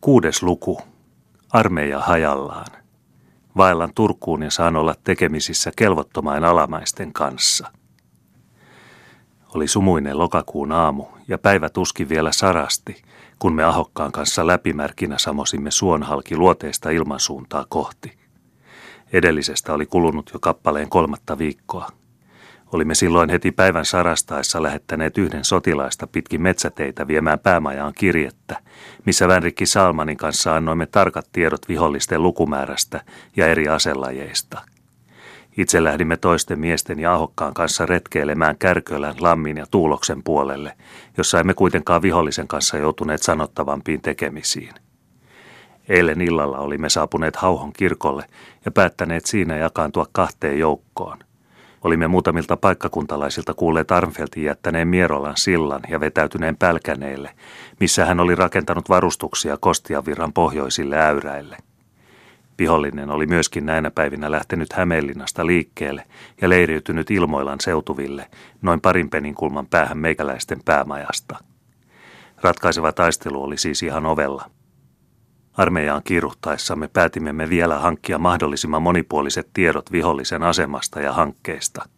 Kuudes luku. Armeija hajallaan. Vaellan Turkuun ja saan olla tekemisissä kelvottomain alamaisten kanssa. Oli sumuinen lokakuun aamu ja päivä tuski vielä sarasti, kun me Ahokkaan kanssa läpimärkinä samosimme suonhalki luoteista ilmansuuntaa kohti. Edellisestä oli kulunut jo kappaleen kolmatta viikkoa – Olimme silloin heti päivän sarastaessa lähettäneet yhden sotilaista pitkin metsäteitä viemään päämajaan kirjettä, missä Vänrikki Salmanin kanssa annoimme tarkat tiedot vihollisten lukumäärästä ja eri aselajeista. Itse lähdimme toisten miesten ja ahokkaan kanssa retkeilemään Kärkölän, Lammin ja Tuuloksen puolelle, jossa emme kuitenkaan vihollisen kanssa joutuneet sanottavampiin tekemisiin. Eilen illalla olimme saapuneet Hauhon kirkolle ja päättäneet siinä jakaantua kahteen joukkoon. Olimme muutamilta paikkakuntalaisilta kuulleet Arnfeltin jättäneen Mierolan sillan ja vetäytyneen Pälkäneelle, missä hän oli rakentanut varustuksia Kostiavirran pohjoisille äyräille. Vihollinen oli myöskin näinä päivinä lähtenyt Hämeenlinnasta liikkeelle ja leiriytynyt Ilmoilan seutuville, noin parin penin kulman päähän meikäläisten päämajasta. Ratkaiseva taistelu oli siis ihan ovella – Armeijaan kiiruhtaessamme päätimme me vielä hankkia mahdollisimman monipuoliset tiedot vihollisen asemasta ja hankkeista.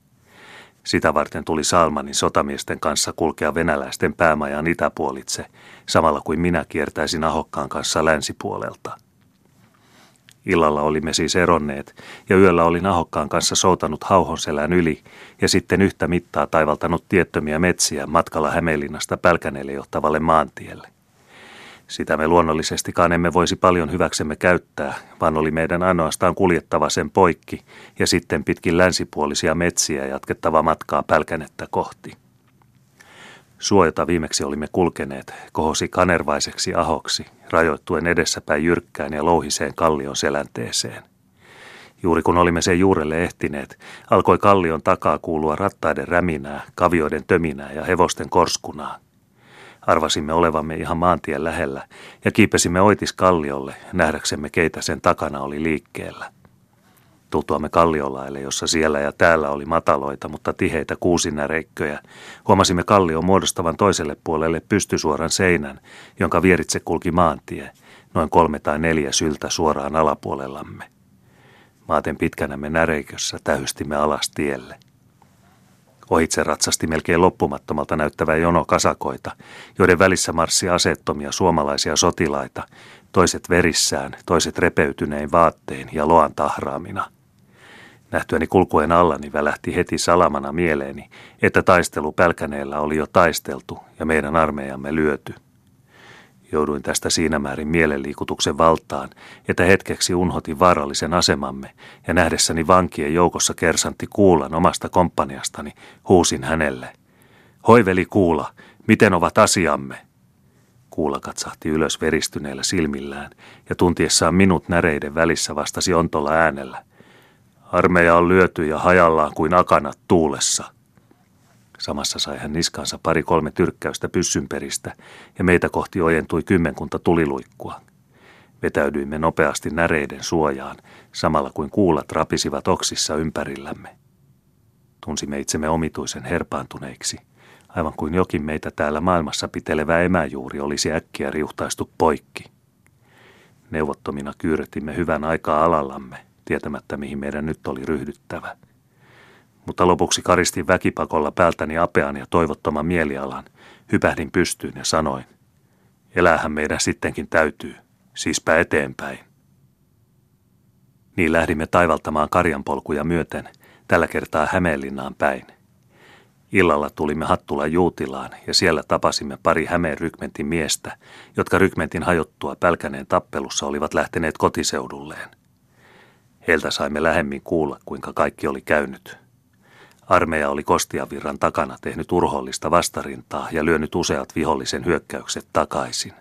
Sitä varten tuli Salmanin sotamiesten kanssa kulkea venäläisten päämajan itäpuolitse, samalla kuin minä kiertäisin Ahokkaan kanssa länsipuolelta. Illalla olimme siis eronneet, ja yöllä olin Ahokkaan kanssa soutanut Hauhonselän yli, ja sitten yhtä mittaa taivaltanut tiettömiä metsiä matkalla Hämeenlinnasta Pälkäneelle johtavalle maantielle. Sitä me luonnollisestikaan emme voisi paljon hyväksemme käyttää, vaan oli meidän ainoastaan kuljettava sen poikki ja sitten pitkin länsipuolisia metsiä jatkettava matkaa pälkänettä kohti. Suojata viimeksi olimme kulkeneet kohosi kanervaiseksi ahoksi, rajoittuen edessäpäin jyrkkään ja louhiseen kallion selänteeseen. Juuri kun olimme sen juurelle ehtineet, alkoi kallion takaa kuulua rattaiden räminää, kavioiden töminää ja hevosten korskunaa. Arvasimme olevamme ihan maantien lähellä ja kiipesimme oitis kalliolle nähdäksemme keitä sen takana oli liikkeellä. Tultuamme kalliolaille, jossa siellä ja täällä oli mataloita, mutta tiheitä kuusinäreikköjä, huomasimme kallion muodostavan toiselle puolelle pystysuoran seinän, jonka vieritse kulki maantie, noin kolme tai neljä syltä suoraan alapuolellamme. Maaten pitkänämme näreikössä tähystimme alas tielle. Ohitse ratsasti melkein loppumattomalta näyttävä jono kasakoita, joiden välissä marssi asettomia suomalaisia sotilaita, toiset verissään, toiset repeytynein vaattein ja loan tahraamina. Nähtyäni kulkuen allani välähti heti salamana mieleeni, että taistelu Pälkäneellä oli jo taisteltu ja meidän armeijamme lyöty. Jouduin tästä siinä määrin mielenliikutuksen valtaan, että hetkeksi unhotin vaarallisen asemamme ja nähdessäni vankien joukossa kersantti Kuulan omasta komppaniastani, huusin hänelle. Hoiveli Kuula, miten ovat asiamme? Kuula katsahti ylös veristyneillä silmillään ja tuntiessaan minut näreiden välissä vastasi ontolla äänellä. Armeija on lyöty ja hajallaan kuin akanat tuulessa. Samassa sai hän niskansa pari-kolme tyrkkäystä pyssynperistä ja meitä kohti ojentui kymmenkunta tuliluikkua. Vetäydyimme nopeasti näreiden suojaan, samalla kuin kuulat rapisivat oksissa ympärillämme. Tunsimme itsemme omituisen herpaantuneiksi, aivan kuin jokin meitä täällä maailmassa pitelevä emäjuuri olisi äkkiä riuhtaistu poikki. Neuvottomina kyyretimme hyvän aikaa alallamme, tietämättä mihin meidän nyt oli ryhdyttävä – mutta lopuksi karistin väkipakolla päältäni apean ja toivottoman mielialan. Hypähdin pystyyn ja sanoin, elähän meidän sittenkin täytyy, siispä eteenpäin. Niin lähdimme taivaltamaan karjanpolkuja myöten, tällä kertaa Hämeenlinnaan päin. Illalla tulimme Hattula Juutilaan ja siellä tapasimme pari Hämeen rykmentin miestä, jotka rykmentin hajottua Pälkäneen tappelussa olivat lähteneet kotiseudulleen. Heiltä saimme lähemmin kuulla, kuinka kaikki oli käynyt. Armeija oli Kostiavirran takana tehnyt urhollista vastarintaa ja lyönyt useat vihollisen hyökkäykset takaisin.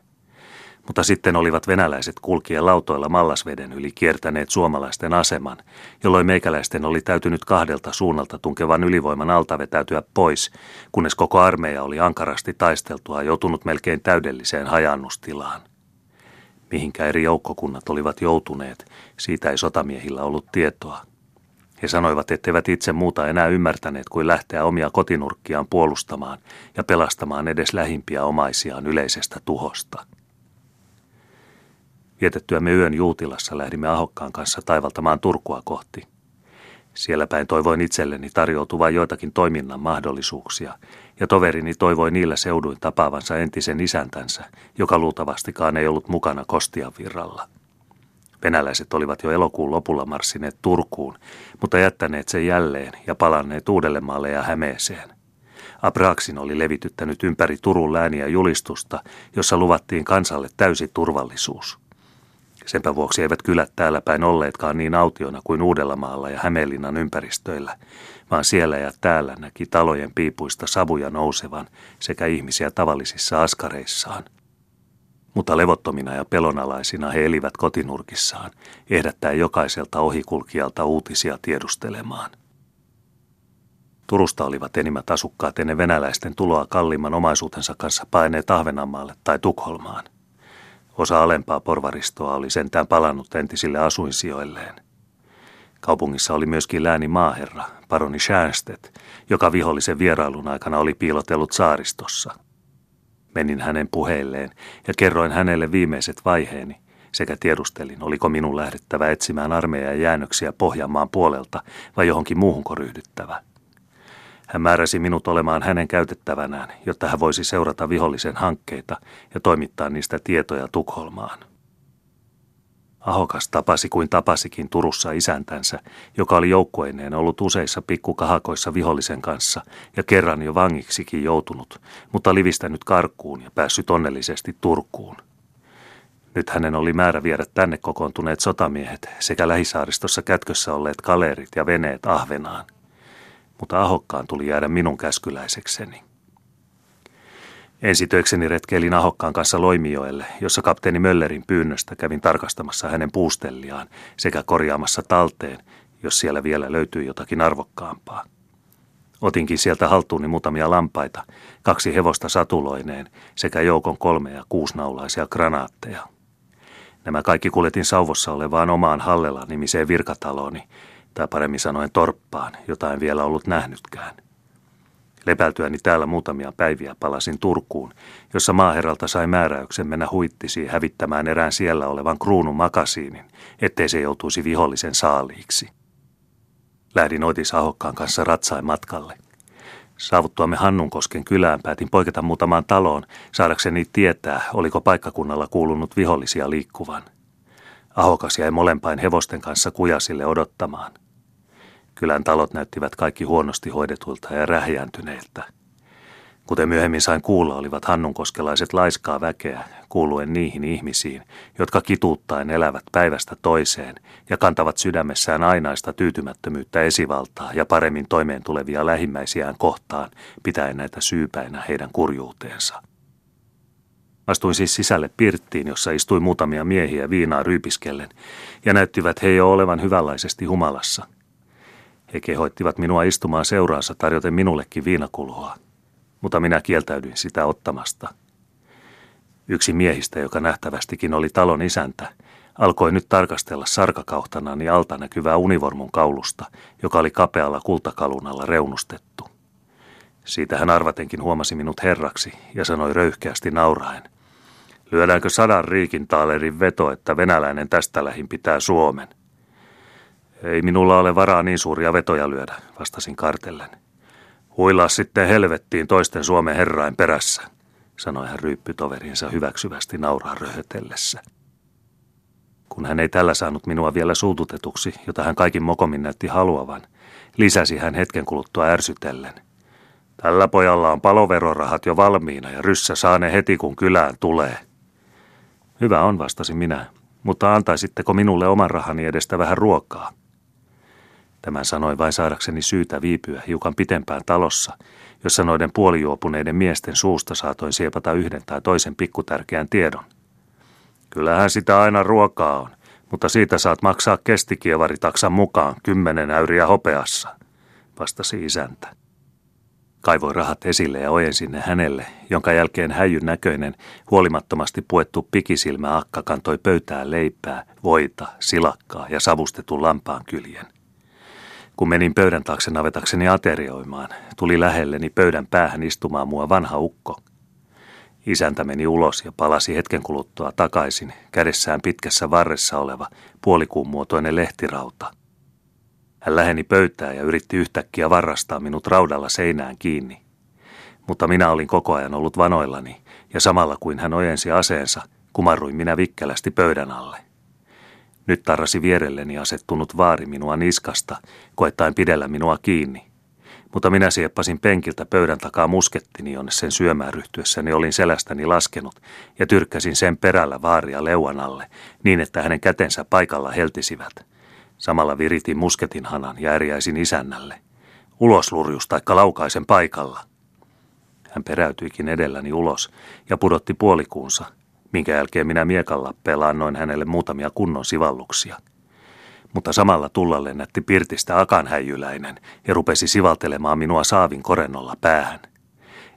Mutta sitten olivat venäläiset kulkien lautoilla Mallasveden yli kiertäneet suomalaisten aseman, jolloin meikäläisten oli täytynyt kahdelta suunnalta tunkevan ylivoiman alta vetäytyä pois, kunnes koko armeija oli ankarasti taisteltua joutunut melkein täydelliseen hajannustilaan. Mihinkä eri joukkokunnat olivat joutuneet, siitä ei sotamiehillä ollut tietoa. He sanoivat, etteivät itse muuta enää ymmärtäneet kuin lähteä omia kotinurkkiaan puolustamaan ja pelastamaan edes lähimpiä omaisiaan yleisestä tuhosta. Vietettyämme yön Juutilassa lähdimme Ahokkaan kanssa taivaltamaan Turkua kohti. Siellä päin toivoin itselleni tarjoutuvan joitakin toiminnan mahdollisuuksia, ja toverini toivoi niillä seuduin tapaavansa entisen isäntänsä, joka luultavastikaan ei ollut mukana Kostian virralla. Venäläiset olivat jo elokuun lopulla marssineet Turkuun, mutta jättäneet sen jälleen ja palanneet Uudellemaalle ja Hämeeseen. Abraxin oli levityttänyt ympäri Turun lääniä julistusta, jossa luvattiin kansalle täysi turvallisuus. Senpä vuoksi eivät kylät täällä päin olleetkaan niin autiona kuin Uudellamaalla ja Hämeenlinnan ympäristöillä, vaan siellä ja täällä näki talojen piipuista savuja nousevan sekä ihmisiä tavallisissa askareissaan. Mutta levottomina ja pelonalaisina he elivät kotinurkissaan, ehdättää jokaiselta ohikulkijalta uutisia tiedustelemaan. Turusta olivat enimmät asukkaat ennen venäläisten tuloa kalliimman omaisuutensa kanssa paineet Ahvenanmaalle tai Tukholmaan – Osa alempaa porvaristoa oli sentään palannut entisille asuinsijoilleen. Kaupungissa oli myöskin lääni maaherra, paroni Schärstedt, joka vihollisen vierailun aikana oli piilotellut saaristossa. Menin hänen puheilleen ja kerroin hänelle viimeiset vaiheeni sekä tiedustelin, oliko minun lähdettävä etsimään armeijan jäännöksiä Pohjanmaan puolelta vai johonkin muuhunko ryhdyttävä. Hän määräsi minut olemaan hänen käytettävänään, jotta hän voisi seurata vihollisen hankkeita ja toimittaa niistä tietoja Tukholmaan. Ahokas tapasi kuin tapasikin Turussa isäntänsä, joka oli joukkueineen ollut useissa pikkukahakoissa vihollisen kanssa ja kerran jo vangiksikin joutunut, mutta livistänyt karkuun ja päässyt onnellisesti Turkuun. Nyt hänen oli määrä viedä tänne kokoontuneet sotamiehet sekä lähisaaristossa kätkössä olleet kaleerit ja veneet Ahvenaan – mutta Ahokkaan tuli jäädä minun käskyläisekseni. Ensitöikseni retkeilin Ahokkaan kanssa Loimijoelle, jossa kapteeni Möllerin pyynnöstä kävin tarkastamassa hänen puustelliaan sekä korjaamassa talteen, jos siellä vielä löytyi jotakin arvokkaampaa. Otinkin sieltä haltuuni muutamia lampaita, kaksi hevosta satuloineen sekä joukon kolmea kuusnaulaisia granaatteja. Nämä kaikki kuljetin sauvossa olevaan omaan Hallela nimiseen virkatalooni, tai paremmin sanoen torppaan, jota en vielä ollut nähnytkään. Lepältyäni täällä muutamia päiviä palasin Turkuun, jossa maaherralta sai määräyksen mennä huittisiin hävittämään erään siellä olevan kruunun makasiinin, ettei se joutuisi vihollisen saaliiksi. Lähdin Oitis Ahokkaan kanssa ratsain matkalle. Saavuttuamme Hannunkosken kylään päätin poiketa muutamaan taloon, saadakseni tietää, oliko paikkakunnalla kuulunut vihollisia liikkuvan. Ahokas jäi molempain hevosten kanssa kujasille odottamaan. Kylän talot näyttivät kaikki huonosti hoidetuilta ja rähjääntyneiltä. Kuten myöhemmin sain kuulla, olivat hannunkoskelaiset laiskaa väkeä, kuuluen niihin ihmisiin, jotka kituuttaen elävät päivästä toiseen ja kantavat sydämessään ainaista tyytymättömyyttä esivaltaa ja paremmin toimeen tulevia lähimmäisiään kohtaan, pitäen näitä syypäinä heidän kurjuuteensa. Astuin siis sisälle pirttiin, jossa istui muutamia miehiä viinaa ryypiskellen, ja näyttivät he jo olevan hyvänlaisesti humalassa – he kehoittivat minua istumaan seuraansa tarjoten minullekin viinakulhoa, mutta minä kieltäydyin sitä ottamasta. Yksi miehistä, joka nähtävästikin oli talon isäntä, alkoi nyt tarkastella sarkakauttanani alta näkyvää univormun kaulusta, joka oli kapealla kultakalunalla reunustettu. Siitä hän arvatenkin huomasi minut herraksi ja sanoi röyhkeästi nauraen. Lyödäänkö sadan riikin taalerin veto, että venäläinen tästä lähin pitää Suomen? Ei minulla ole varaa niin suuria vetoja lyödä, vastasin kartellen. Huilaa sitten helvettiin toisten Suomen herrain perässä, sanoi hän ryyppytoverinsa hyväksyvästi nauraa röhötellessä. Kun hän ei tällä saanut minua vielä suututetuksi, jota hän kaikin mokomin näytti haluavan, lisäsi hän hetken kuluttua ärsytellen. Tällä pojalla on paloverorahat jo valmiina ja ryssä saa ne heti kun kylään tulee. Hyvä on, vastasin minä, mutta antaisitteko minulle oman rahani edestä vähän ruokaa? Tämän sanoin vain saadakseni syytä viipyä hiukan pitempään talossa, jossa noiden puolijuopuneiden miesten suusta saatoin siepata yhden tai toisen pikkutärkeän tiedon. Kyllähän sitä aina ruokaa on, mutta siitä saat maksaa kestikievari-taksan mukaan kymmenen äyriä hopeassa, vastasi isäntä. Kaivoin rahat esille ja ojensin ne hänelle, jonka jälkeen häijyn näköinen, huolimattomasti puettu pikisilmä akka kantoi pöytään leipää, voita, silakkaa ja savustetun lampaan kyljen – kun menin pöydän taakse navetakseni aterioimaan, tuli lähelleni pöydän päähän istumaan mua vanha ukko. Isäntä meni ulos ja palasi hetken kuluttua takaisin, kädessään pitkässä varressa oleva puolikuun muotoinen lehtirauta. Hän läheni pöytää ja yritti yhtäkkiä varrastaa minut raudalla seinään kiinni. Mutta minä olin koko ajan ollut vanoillani, ja samalla kuin hän ojensi aseensa, kumarruin minä vikkelästi pöydän alle. Nyt tarrasi vierelleni asettunut vaari minua niskasta, koettaen pidellä minua kiinni. Mutta minä sieppasin penkiltä pöydän takaa muskettini, jonne sen syömään ryhtyessäni olin selästäni laskenut, ja tyrkkäsin sen perällä vaaria leuan alle, niin että hänen kätensä paikalla heltisivät. Samalla viritin musketin hanan ja ärjäisin isännälle. Ulos lurjus taikka laukaisen paikalla. Hän peräytyikin edelläni ulos ja pudotti puolikuunsa, minkä jälkeen minä miekalla noin hänelle muutamia kunnon sivalluksia. Mutta samalla tulla lennätti pirtistä akanhäijyläinen ja rupesi sivaltelemaan minua saavin korennolla päähän.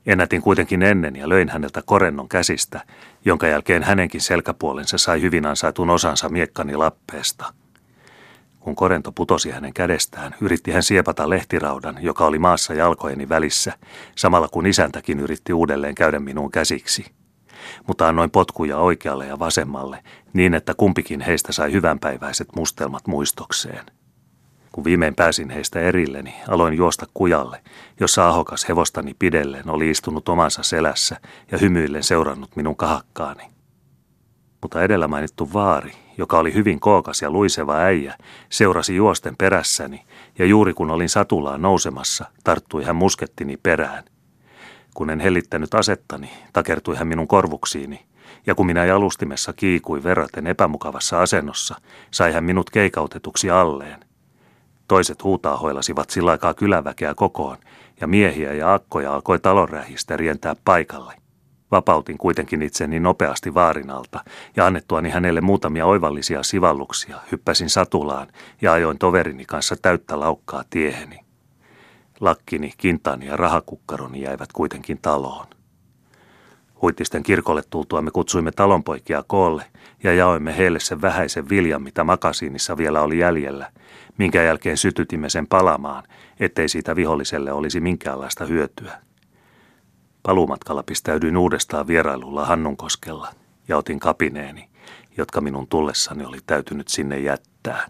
Ennätin kuitenkin ennen ja löin häneltä korennon käsistä, jonka jälkeen hänenkin selkäpuolensa sai hyvin ansaitun osansa miekkani lappeesta – kun korento putosi hänen kädestään, yritti hän siepata lehtiraudan, joka oli maassa jalkojeni välissä, samalla kun isäntäkin yritti uudelleen käydä minuun käsiksi. Mutta annoin potkuja oikealle ja vasemmalle, niin että kumpikin heistä sai hyvänpäiväiset mustelmat muistokseen. Kun viimein pääsin heistä erilleni, aloin juosta kujalle, jossa ahokas hevostani pidelleen oli istunut omansa selässä ja hymyillen seurannut minun kahakkaani. Mutta edellä mainittu vaari, joka oli hyvin kookas ja luiseva äijä, seurasi juosten perässäni, ja juuri kun olin satulaan nousemassa, tarttui hän muskettini perään. Kun en hellittänyt asettani, takertui hän minun korvuksiini, ja kun minä jalustimessa kiikui verraten epämukavassa asennossa, sai hän minut keikautetuksi alleen. Toiset huutaahoilasivat sillä aikaa kyläväkeä kokoon, ja miehiä ja akkoja alkoi talonrähistä rientää paikalle. Vapautin kuitenkin itseni nopeasti vaarinalta ja annettuani hänelle muutamia oivallisia sivalluksia hyppäsin satulaan ja ajoin toverini kanssa täyttä laukkaa tieheni. Lakkini, kintani ja rahakukkaroni jäivät kuitenkin taloon. Huittisten kirkolle tultua me kutsuimme talonpoikia koolle ja jaoimme heille sen vähäisen viljan, mitä makasiinissa vielä oli jäljellä, minkä jälkeen sytytimme sen palamaan, ettei siitä viholliselle olisi minkäänlaista hyötyä. Paluumatkalla pistäydyin uudestaan vierailulla Hannunkoskella ja otin kapineeni, jotka minun tullessani oli täytynyt sinne jättää.